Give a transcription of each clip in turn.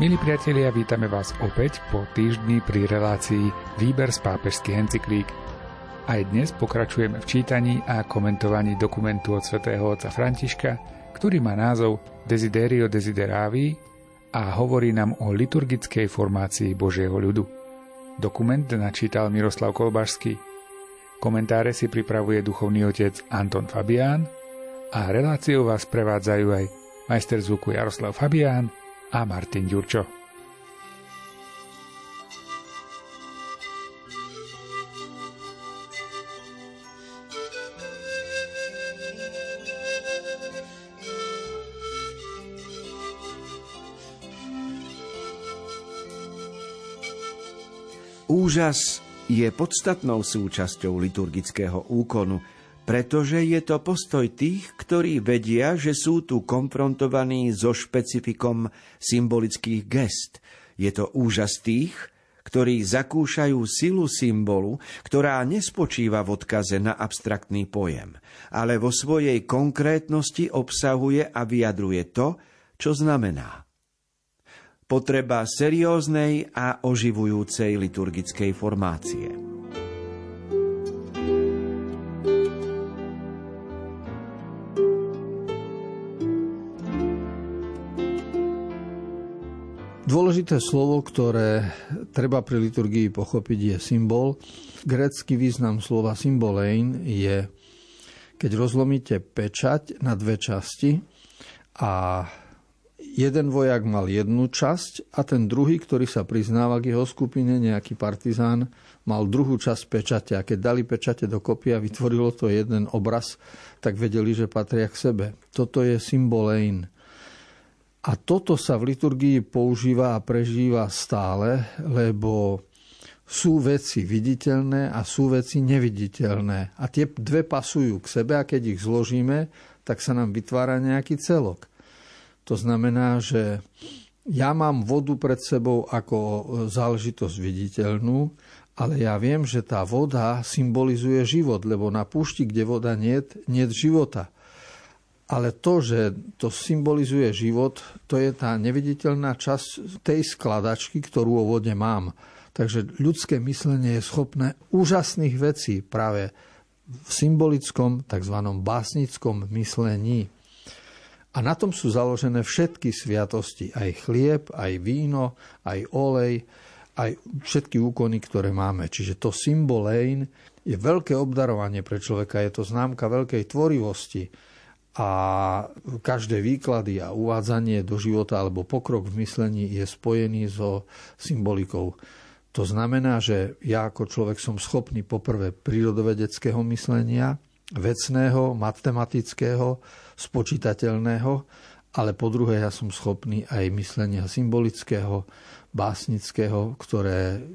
Milí priatelia, vítame vás opäť po týždni pri relácii Výber z pápežských encyklík. Aj dnes pokračujeme v čítaní a komentovaní dokumentu od svätého otca Františka, ktorý má názov Desiderio Desideravi a hovorí nám o liturgickej formácii Božieho ľudu. Dokument načítal Miroslav Kolbašský. Komentáre si pripravuje duchovný otec Anton Fabián a reláciou vás prevádzajú aj majster zvuku Jaroslav Fabián a Martin Ďurčo. Úžas je podstatnou súčasťou liturgického úkonu, pretože je to postoj tých, ktorí vedia, že sú tu konfrontovaní so špecifikom symbolických gest. Je to úžas tých, ktorí zakúšajú silu symbolu, ktorá nespočíva v odkaze na abstraktný pojem, ale vo svojej konkrétnosti obsahuje a vyjadruje to, čo znamená. Potreba serióznej a oživujúcej liturgickej formácie. Dôležité slovo, ktoré treba pri liturgii pochopiť, je symbol. Grécky význam slova symbolein je, keď rozlomíte pečať na dve časti a jeden vojak mal jednu časť a ten druhý, ktorý sa priznáva k jeho skupine, nejaký partizán, mal druhú časť pečate a keď dali pečate dokopy a vytvorilo to jeden obraz, tak vedeli, že patria k sebe. Toto je symbolein. A toto sa v liturgii používa a prežíva stále, lebo sú veci viditeľné a sú veci neviditeľné. A tie dve pasujú k sebe a keď ich zložíme, tak sa nám vytvára nejaký celok. To znamená, že ja mám vodu pred sebou ako záležitosť viditeľnú, ale ja viem, že tá voda symbolizuje život, lebo na púšti, kde voda nie, nie života. Ale to, že to symbolizuje život, to je tá neviditeľná časť tej skladačky, ktorú o vode mám. Takže ľudské myslenie je schopné úžasných vecí práve v symbolickom, tzv. básnickom myslení. A na tom sú založené všetky sviatosti, aj chlieb, aj víno, aj olej, aj všetky úkony, ktoré máme. Čiže to symbolein je veľké obdarovanie pre človeka, je to známka veľkej tvorivosti a každé výklady a uvádzanie do života alebo pokrok v myslení je spojený so symbolikou. To znamená, že ja ako človek som schopný poprvé prírodovedeckého myslenia, vecného, matematického, spočítateľného, ale po druhé ja som schopný aj myslenia symbolického, básnického, ktoré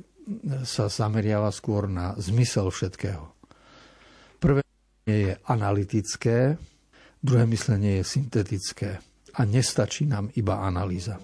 sa zameriava skôr na zmysel všetkého. Prvé je analytické, Druhé myslenie je syntetické a nestačí nám iba analýza.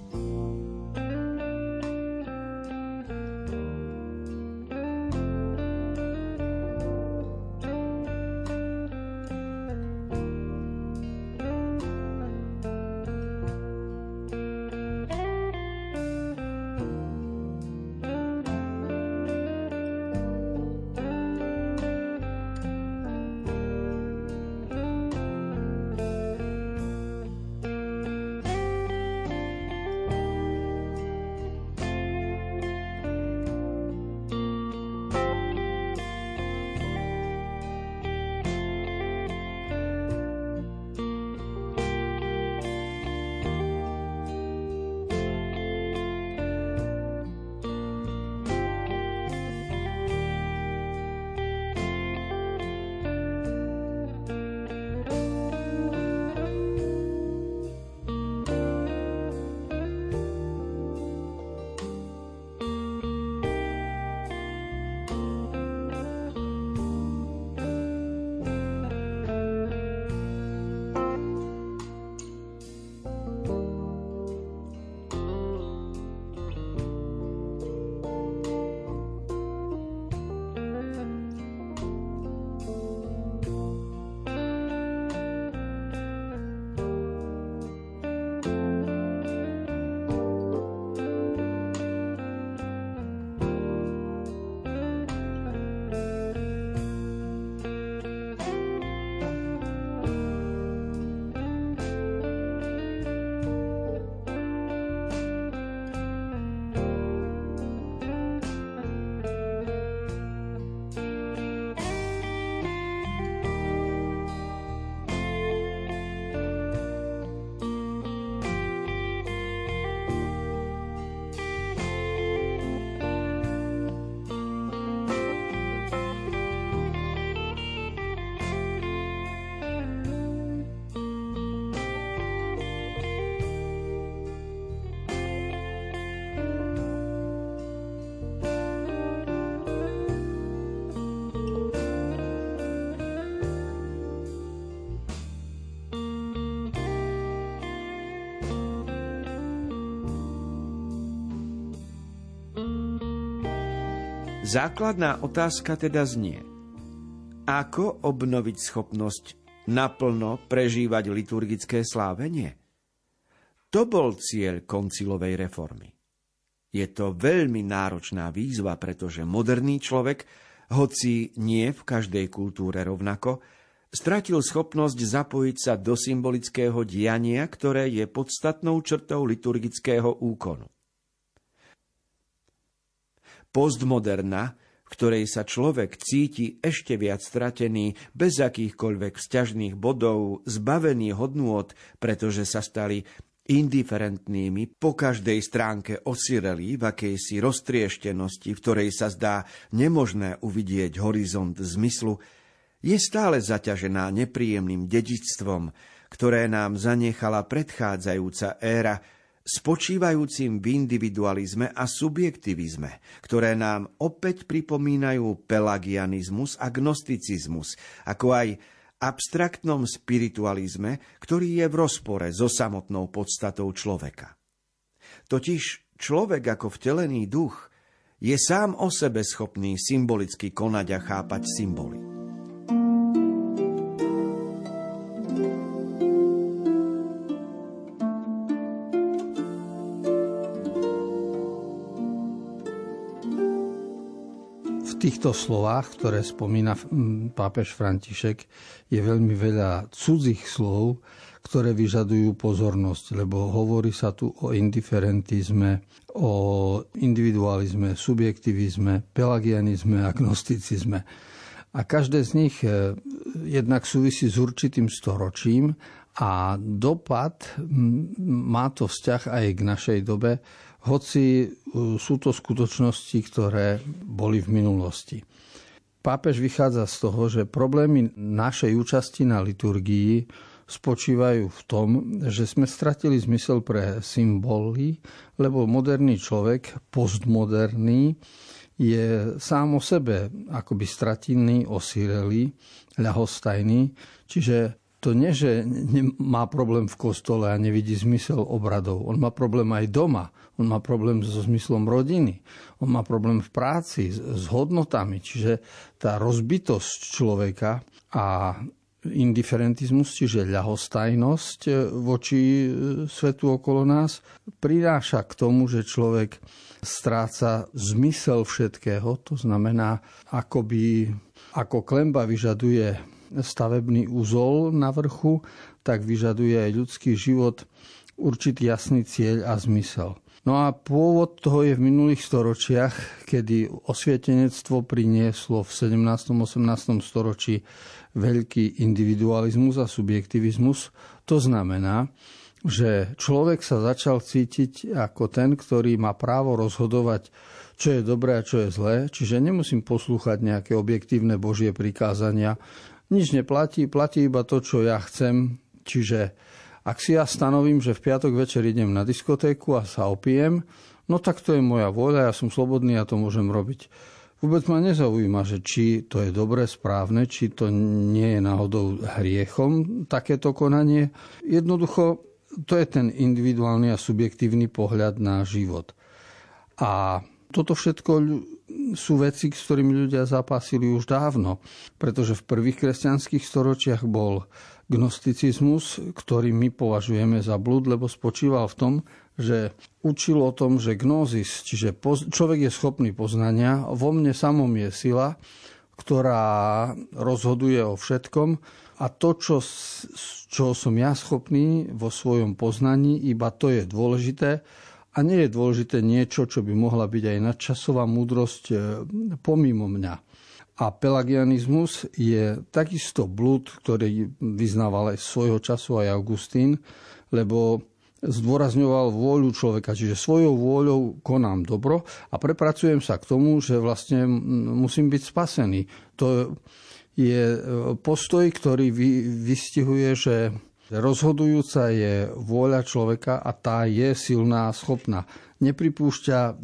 Základná otázka teda znie. Ako obnoviť schopnosť naplno prežívať liturgické slávenie? To bol cieľ koncilovej reformy. Je to veľmi náročná výzva, pretože moderný človek, hoci nie v každej kultúre rovnako, stratil schopnosť zapojiť sa do symbolického diania, ktoré je podstatnou črtou liturgického úkonu. Postmoderna, v ktorej sa človek cíti ešte viac stratený, bez akýchkoľvek vzťažných bodov, zbavený hodnôt, pretože sa stali indiferentnými, po každej stránke osireli v akejsi roztrieštenosti, v ktorej sa zdá nemožné uvidieť horizont zmyslu, je stále zaťažená nepríjemným dedičstvom, ktoré nám zanechala predchádzajúca éra, spočívajúcim v individualizme a subjektivizme, ktoré nám opäť pripomínajú pelagianizmus a gnosticizmus, ako aj abstraktnom spiritualizme, ktorý je v rozpore so samotnou podstatou človeka. Totiž človek ako vtelený duch je sám o sebe schopný symbolicky konať a chápať symboly. Týchto slovách, ktoré spomína pápež František, je veľmi veľa cudzích slov, ktoré vyžadujú pozornosť, lebo hovorí sa tu o indiferentizme, o individualizme, subjektivizme, pelagianizme, agnosticizme. A každé z nich e, jednak súvisí s určitým storočím a dopad má to vzťah aj k našej dobe, hoci e, sú to skutočnosti, ktoré boli v minulosti. Pápež vychádza z toho, že problémy našej účasti na liturgii spočívajú v tom, že sme stratili zmysel pre symboly, lebo moderný človek, postmoderný, je sám o sebe akoby stratený, osirelý, ľahostajný, čiže to nie, že má problém v kostole a nevidí zmysel obradov. On má problém aj doma. On má problém so zmyslom rodiny. On má problém v práci, s hodnotami. Čiže tá rozbitosť človeka a indiferentizmus, čiže ľahostajnosť voči e, svetu okolo nás, prináša k tomu, že človek stráca zmysel všetkého. To znamená, akoby, ako klemba vyžaduje stavebný úzol na vrchu, tak vyžaduje aj ľudský život určitý jasný cieľ a zmysel. No a pôvod toho je v minulých storočiach, kedy osvietenectvo prinieslo v 17. 18. storočí veľký individualizmus a subjektivizmus. To znamená, že človek sa začal cítiť ako ten, ktorý má právo rozhodovať, čo je dobré a čo je zlé, čiže nemusím poslúchať nejaké objektívne božie prikázania, nič neplatí, platí iba to, čo ja chcem. Čiže ak si ja stanovím, že v piatok večer idem na diskotéku a sa opijem, no tak to je moja vôľa, ja som slobodný a to môžem robiť. Vôbec ma nezaujíma, že či to je dobre, správne, či to nie je náhodou hriechom takéto konanie. Jednoducho, to je ten individuálny a subjektívny pohľad na život. A toto všetko sú veci, s ktorými ľudia zapásili už dávno, pretože v prvých kresťanských storočiach bol gnosticizmus, ktorý my považujeme za blúd, lebo spočíval v tom, že učil o tom, že gnózis, čiže človek je schopný poznania, vo mne samom je sila, ktorá rozhoduje o všetkom a to, čo, čo som ja schopný vo svojom poznaní, iba to je dôležité a nie je dôležité niečo, čo by mohla byť aj nadčasová múdrosť e, pomimo mňa. A pelagianizmus je takisto blúd, ktorý vyznával aj svojho času aj Augustín, lebo zdôrazňoval vôľu človeka, čiže svojou vôľou konám dobro a prepracujem sa k tomu, že vlastne musím byť spasený. To je e, postoj, ktorý vystihuje, že Rozhodujúca je vôľa človeka a tá je silná a schopná. Nepripúšťa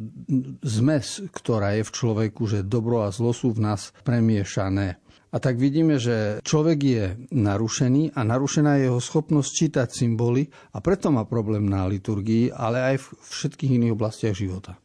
zmes, ktorá je v človeku, že dobro a zlo sú v nás premiešané. A tak vidíme, že človek je narušený a narušená je jeho schopnosť čítať symboly a preto má problém na liturgii, ale aj v všetkých iných oblastiach života.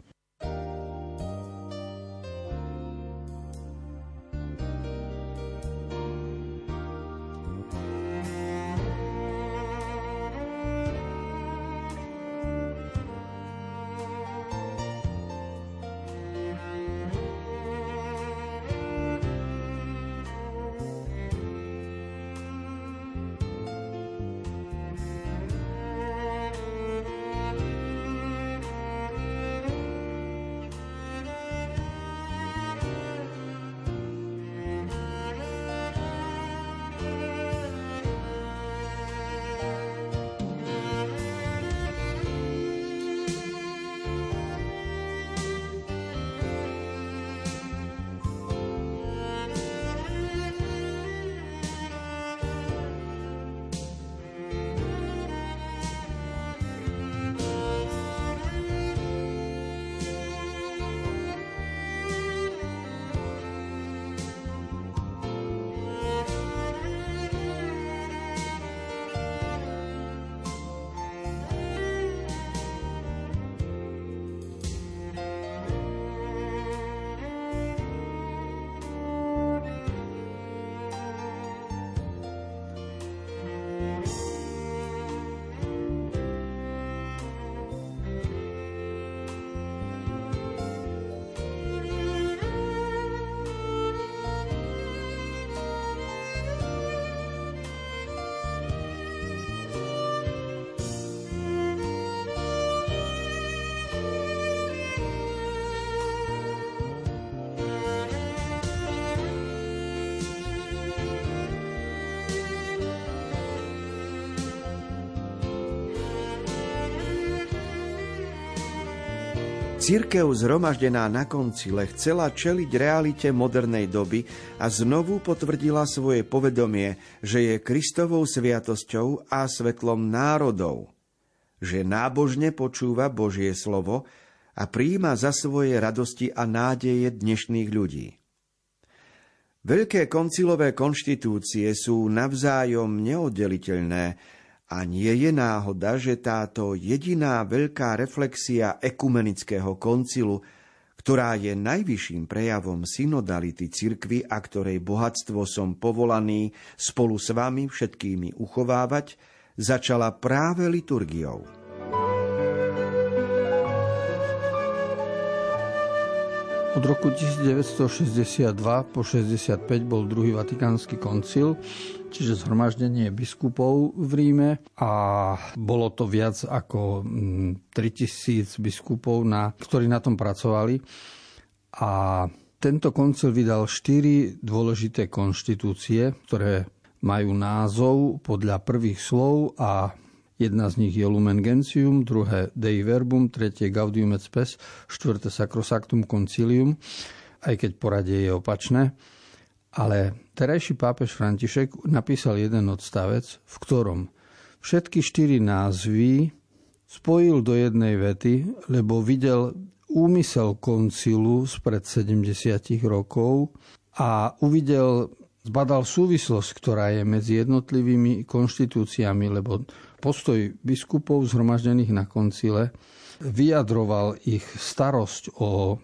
Církev zhromaždená na koncile chcela čeliť realite modernej doby a znovu potvrdila svoje povedomie, že je Kristovou sviatosťou a svetlom národov, že nábožne počúva Božie slovo a príjima za svoje radosti a nádeje dnešných ľudí. Veľké koncilové konštitúcie sú navzájom neoddeliteľné a nie je náhoda, že táto jediná veľká reflexia ekumenického koncilu, ktorá je najvyšším prejavom synodality cirkvy a ktorej bohatstvo som povolaný spolu s vami všetkými uchovávať, začala práve liturgiou. Od roku 1962 po 65 bol druhý vatikánsky koncil, čiže zhromaždenie biskupov v Ríme a bolo to viac ako 3000 mm, biskupov, na, ktorí na tom pracovali. A tento koncil vydal štyri dôležité konštitúcie, ktoré majú názov podľa prvých slov a Jedna z nich je Lumen Gentium, druhé Dei Verbum, tretie Gaudium et Spes, štvrté Sacrosactum Concilium, aj keď poradie je opačné. Ale terajší pápež František napísal jeden odstavec, v ktorom všetky štyri názvy spojil do jednej vety, lebo videl úmysel koncilu spred 70 rokov a uvidel, zbadal súvislosť, ktorá je medzi jednotlivými konštitúciami, lebo postoj biskupov zhromaždených na koncile vyjadroval ich starosť o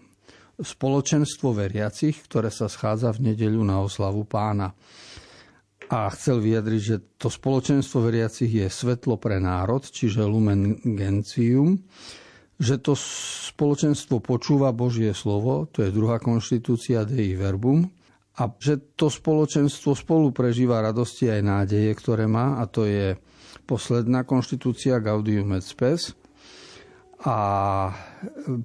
spoločenstvo veriacich, ktoré sa schádza v nedeľu na oslavu pána. A chcel vyjadriť, že to spoločenstvo veriacich je svetlo pre národ, čiže lumen gentium, že to spoločenstvo počúva Božie slovo, to je druhá konštitúcia Dei Verbum, a že to spoločenstvo spolu prežíva radosti aj nádeje, ktoré má, a to je posledná konštitúcia Gaudium et Spes a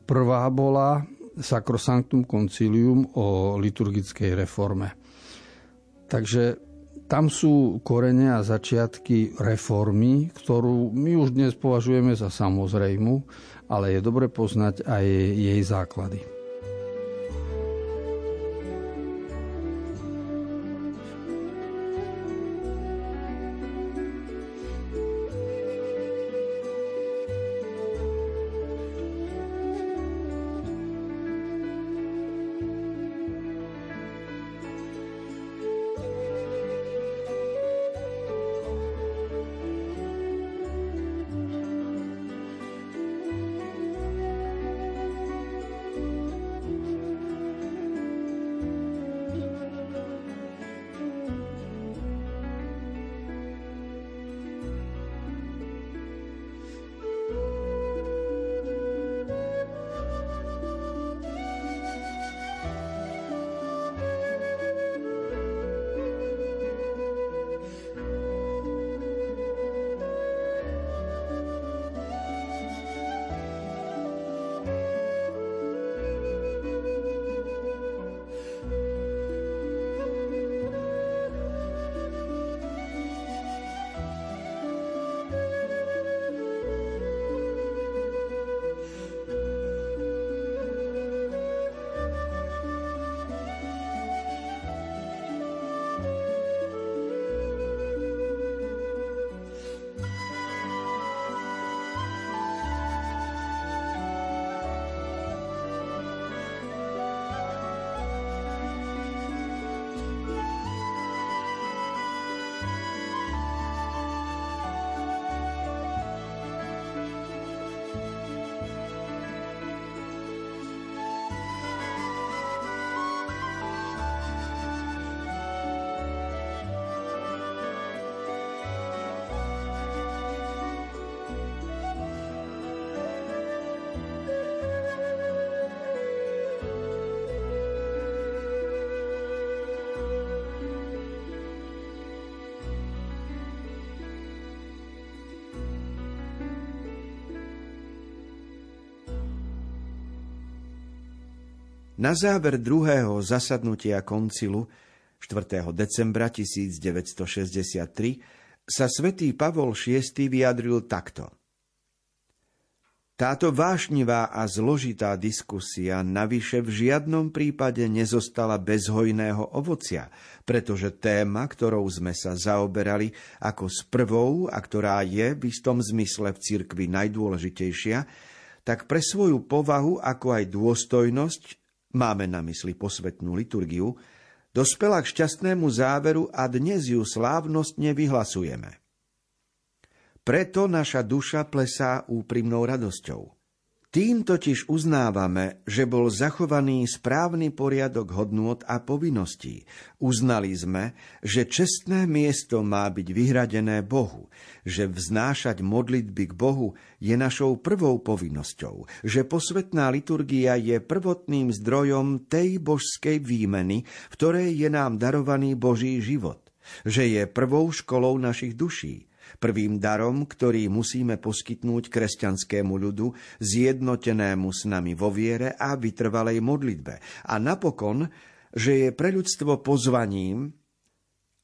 prvá bola Sacrosanctum Concilium o liturgickej reforme. Takže tam sú korene a začiatky reformy, ktorú my už dnes považujeme za samozrejmu, ale je dobre poznať aj jej základy. Na záver druhého zasadnutia koncilu 4. decembra 1963 sa svätý Pavol VI vyjadril takto. Táto vášnivá a zložitá diskusia navyše v žiadnom prípade nezostala bez hojného ovocia, pretože téma, ktorou sme sa zaoberali ako s prvou a ktorá je v istom zmysle v cirkvi najdôležitejšia, tak pre svoju povahu ako aj dôstojnosť, máme na mysli posvetnú liturgiu, dospela k šťastnému záveru a dnes ju slávnostne vyhlasujeme. Preto naša duša plesá úprimnou radosťou. Tým totiž uznávame, že bol zachovaný správny poriadok hodnôt a povinností. Uznali sme, že čestné miesto má byť vyhradené Bohu, že vznášať modlitby k Bohu je našou prvou povinnosťou, že posvetná liturgia je prvotným zdrojom tej božskej výmeny, v ktorej je nám darovaný Boží život, že je prvou školou našich duší, Prvým darom, ktorý musíme poskytnúť kresťanskému ľudu, zjednotenému s nami vo viere a vytrvalej modlitbe. A napokon, že je pre ľudstvo pozvaním,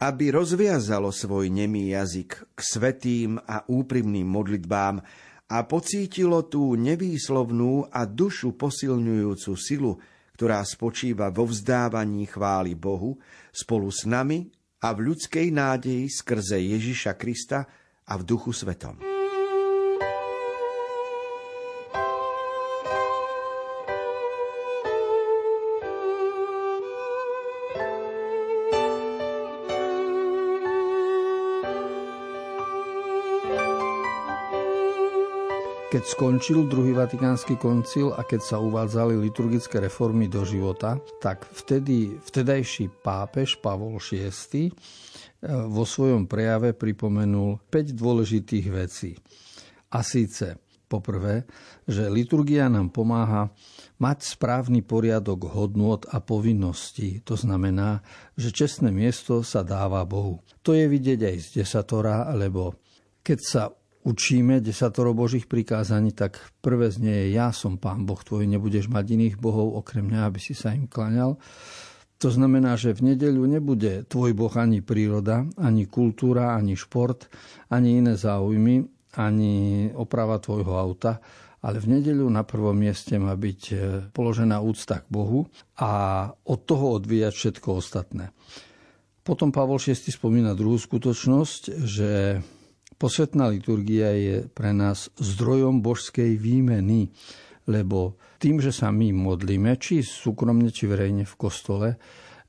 aby rozviazalo svoj nemý jazyk k svetým a úprimným modlitbám a pocítilo tú nevýslovnú a dušu posilňujúcu silu, ktorá spočíva vo vzdávaní chvály Bohu spolu s nami a v ľudskej nádeji skrze Ježiša Krista, a v duchu svetom. Keď skončil druhý vatikánsky koncil a keď sa uvádzali liturgické reformy do života, tak vtedy vtedajší pápež Pavol VI vo svojom prejave pripomenul 5 dôležitých vecí. A síce, poprvé, že liturgia nám pomáha mať správny poriadok hodnôt a povinností. To znamená, že čestné miesto sa dáva Bohu. To je vidieť aj z desatora, lebo keď sa učíme desatoro Božích prikázaní, tak prvé znie je ja som Pán Boh tvoj, nebudeš mať iných bohov okrem mňa, aby si sa im klaňal. To znamená, že v nedeľu nebude tvoj boh ani príroda, ani kultúra, ani šport, ani iné záujmy, ani oprava tvojho auta, ale v nedeľu na prvom mieste má byť e, položená úcta k Bohu a od toho odvíjať všetko ostatné. Potom Pavol VI spomína druhú skutočnosť, že posvetná liturgia je pre nás zdrojom božskej výmeny lebo tým, že sa my modlíme, či súkromne, či verejne v kostole,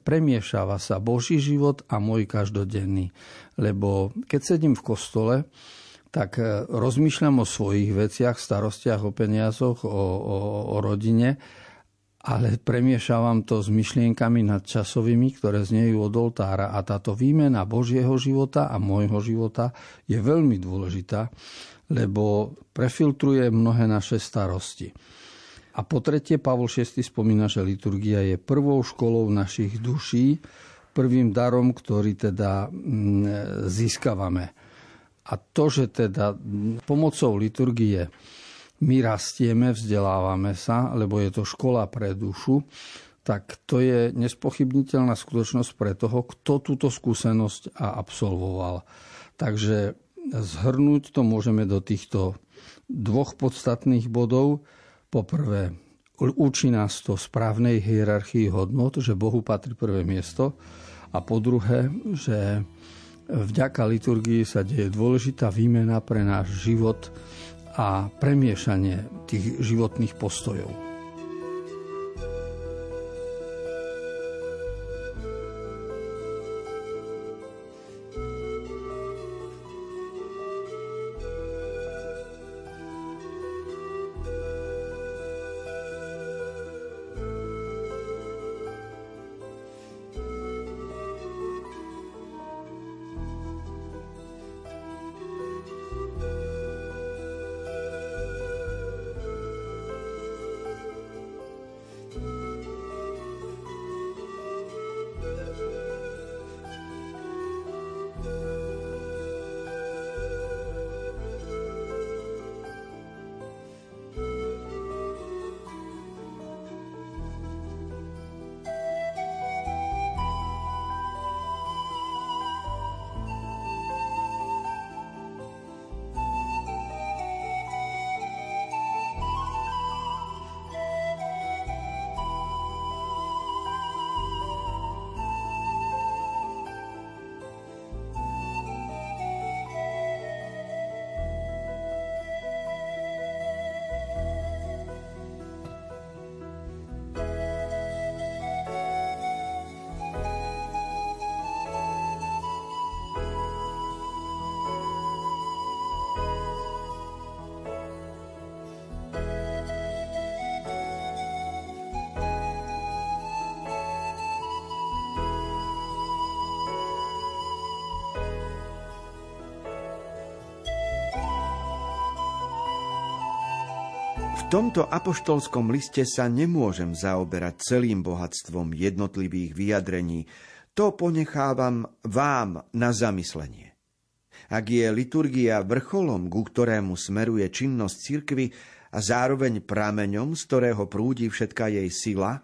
premiešava sa Boží život a môj každodenný. Lebo keď sedím v kostole, tak e, rozmýšľam o svojich veciach, starostiach, o peniazoch, o, o, o rodine, ale premiešavam to s myšlienkami nadčasovými, ktoré znejú od oltára. A táto výmena Božieho života a môjho života je veľmi dôležitá, lebo prefiltruje mnohé naše starosti. A po tretie, Pavol VI spomína, že liturgia je prvou školou našich duší, prvým darom, ktorý teda mm, získavame. A to, že teda pomocou liturgie my rastieme, vzdelávame sa, lebo je to škola pre dušu, tak to je nespochybniteľná skutočnosť pre toho, kto túto skúsenosť a absolvoval. Takže Zhrnúť to môžeme do týchto dvoch podstatných bodov. Poprvé, učí nás to správnej hierarchii hodnot, že Bohu patrí prvé miesto. A po druhé, že vďaka liturgii sa deje dôležitá výmena pre náš život a premiešanie tých životných postojov. Tomto apoštolskom liste sa nemôžem zaoberať celým bohatstvom jednotlivých vyjadrení. To ponechávam vám na zamyslenie. Ak je liturgia vrcholom, ku ktorému smeruje činnosť cirkvy a zároveň prameňom, z ktorého prúdi všetká jej sila,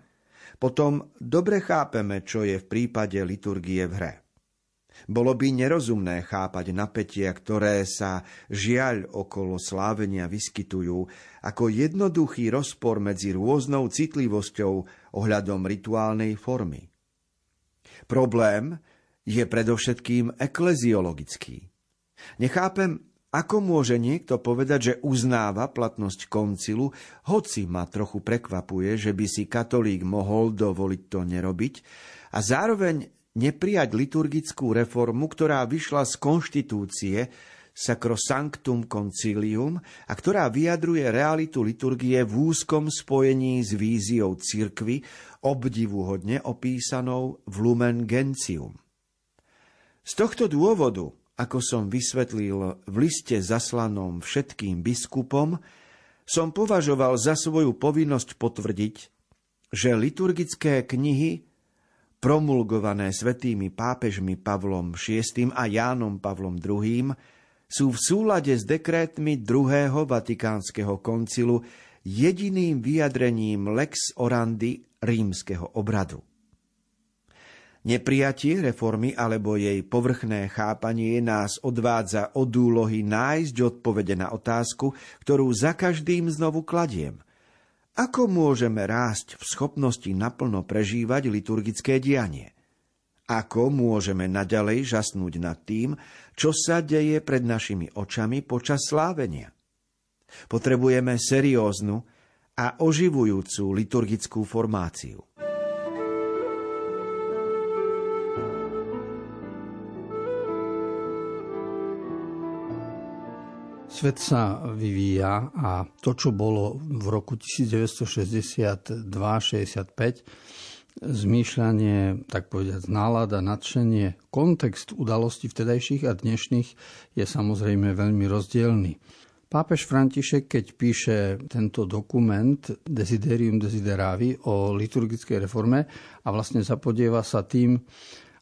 potom dobre chápeme, čo je v prípade liturgie v hre. Bolo by nerozumné chápať napätia, ktoré sa žiaľ okolo slávenia vyskytujú, ako jednoduchý rozpor medzi rôznou citlivosťou ohľadom rituálnej formy. Problém je predovšetkým ekleziologický. Nechápem, ako môže niekto povedať, že uznáva platnosť koncilu, hoci ma trochu prekvapuje, že by si katolík mohol dovoliť to nerobiť, a zároveň neprijať liturgickú reformu, ktorá vyšla z konštitúcie Sacrosanctum Concilium a ktorá vyjadruje realitu liturgie v úzkom spojení s víziou cirkvy, obdivuhodne opísanou v Lumen Gentium. Z tohto dôvodu, ako som vysvetlil v liste zaslanom všetkým biskupom, som považoval za svoju povinnosť potvrdiť, že liturgické knihy promulgované svetými pápežmi Pavlom VI a Jánom Pavlom II, sú v súlade s dekrétmi druhého Vatikánskeho koncilu jediným vyjadrením lex orandi rímskeho obradu. Neprijatie reformy alebo jej povrchné chápanie nás odvádza od úlohy nájsť odpovede na otázku, ktorú za každým znovu kladiem. Ako môžeme rásť v schopnosti naplno prežívať liturgické dianie? Ako môžeme naďalej žasnúť nad tým, čo sa deje pred našimi očami počas slávenia? Potrebujeme serióznu a oživujúcu liturgickú formáciu. Svet sa vyvíja a to, čo bolo v roku 1962-65, zmýšľanie, tak povedať, nálada, nadšenie, kontext udalostí vtedajších a dnešných je samozrejme veľmi rozdielný. Pápež František, keď píše tento dokument Desiderium Desideravi o liturgickej reforme a vlastne zapodieva sa tým,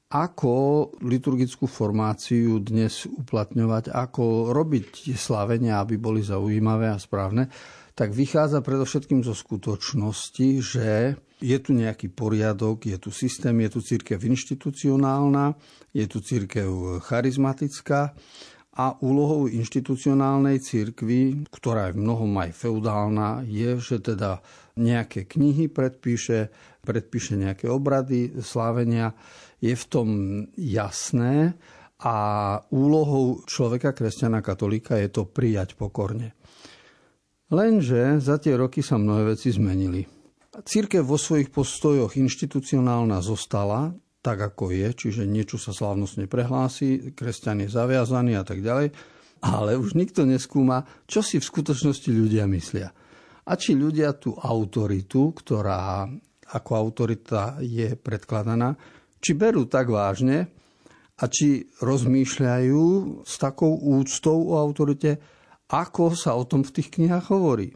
ako liturgickú formáciu dnes uplatňovať, ako robiť slávenia, aby boli zaujímavé a správne, tak vychádza predovšetkým zo skutočnosti, že je tu nejaký poriadok, je tu systém, je tu církev inštitucionálna, je tu církev charizmatická a úlohou inštitucionálnej církvy, ktorá je v mnohom aj feudálna, je, že teda nejaké knihy predpíše, predpíše nejaké obrady, slávenia, je v tom jasné a úlohou človeka, kresťana, katolíka je to prijať pokorne. Lenže za tie roky sa mnohé veci zmenili. Církev vo svojich postojoch inštitucionálna zostala, tak ako je, čiže niečo sa slávnostne prehlási, kresťan je zaviazaný a tak ďalej, ale už nikto neskúma, čo si v skutočnosti ľudia myslia. A či ľudia tú autoritu, ktorá ako autorita je predkladaná, či berú tak vážne a či rozmýšľajú s takou úctou o autorite, ako sa o tom v tých knihách hovorí.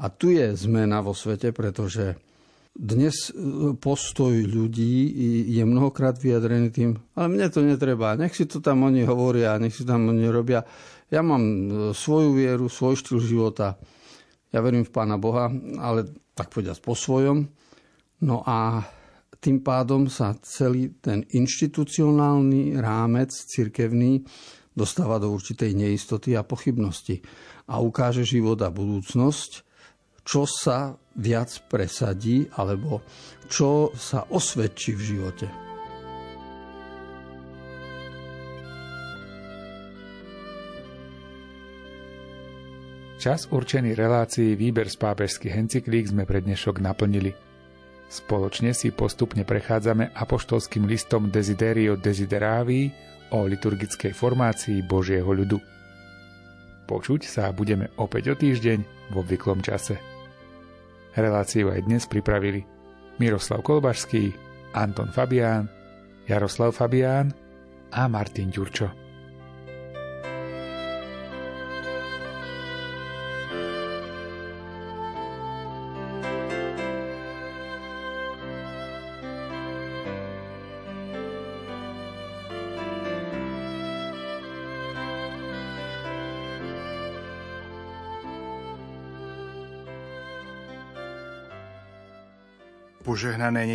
A tu je zmena vo svete, pretože dnes e, postoj ľudí je mnohokrát vyjadrený tým, ale mne to netreba, nech si to tam oni hovoria, nech si tam oni robia. Ja mám e, svoju vieru, svoj štýl života, ja verím v Pána Boha, ale tak povedať po svojom. No a tým pádom sa celý ten inštitucionálny rámec cirkevný dostáva do určitej neistoty a pochybnosti a ukáže život a budúcnosť, čo sa viac presadí alebo čo sa osvedčí v živote. Čas určený relácií výber z pápežských encyklík sme pre dnešok naplnili. Spoločne si postupne prechádzame apoštolským listom Desiderio Desideravi o liturgickej formácii Božieho ľudu. Počuť sa budeme opäť o týždeň vo obvyklom čase. Reláciu aj dnes pripravili Miroslav Kolbašský, Anton Fabián, Jaroslav Fabián a Martin Ďurčo. Požehnané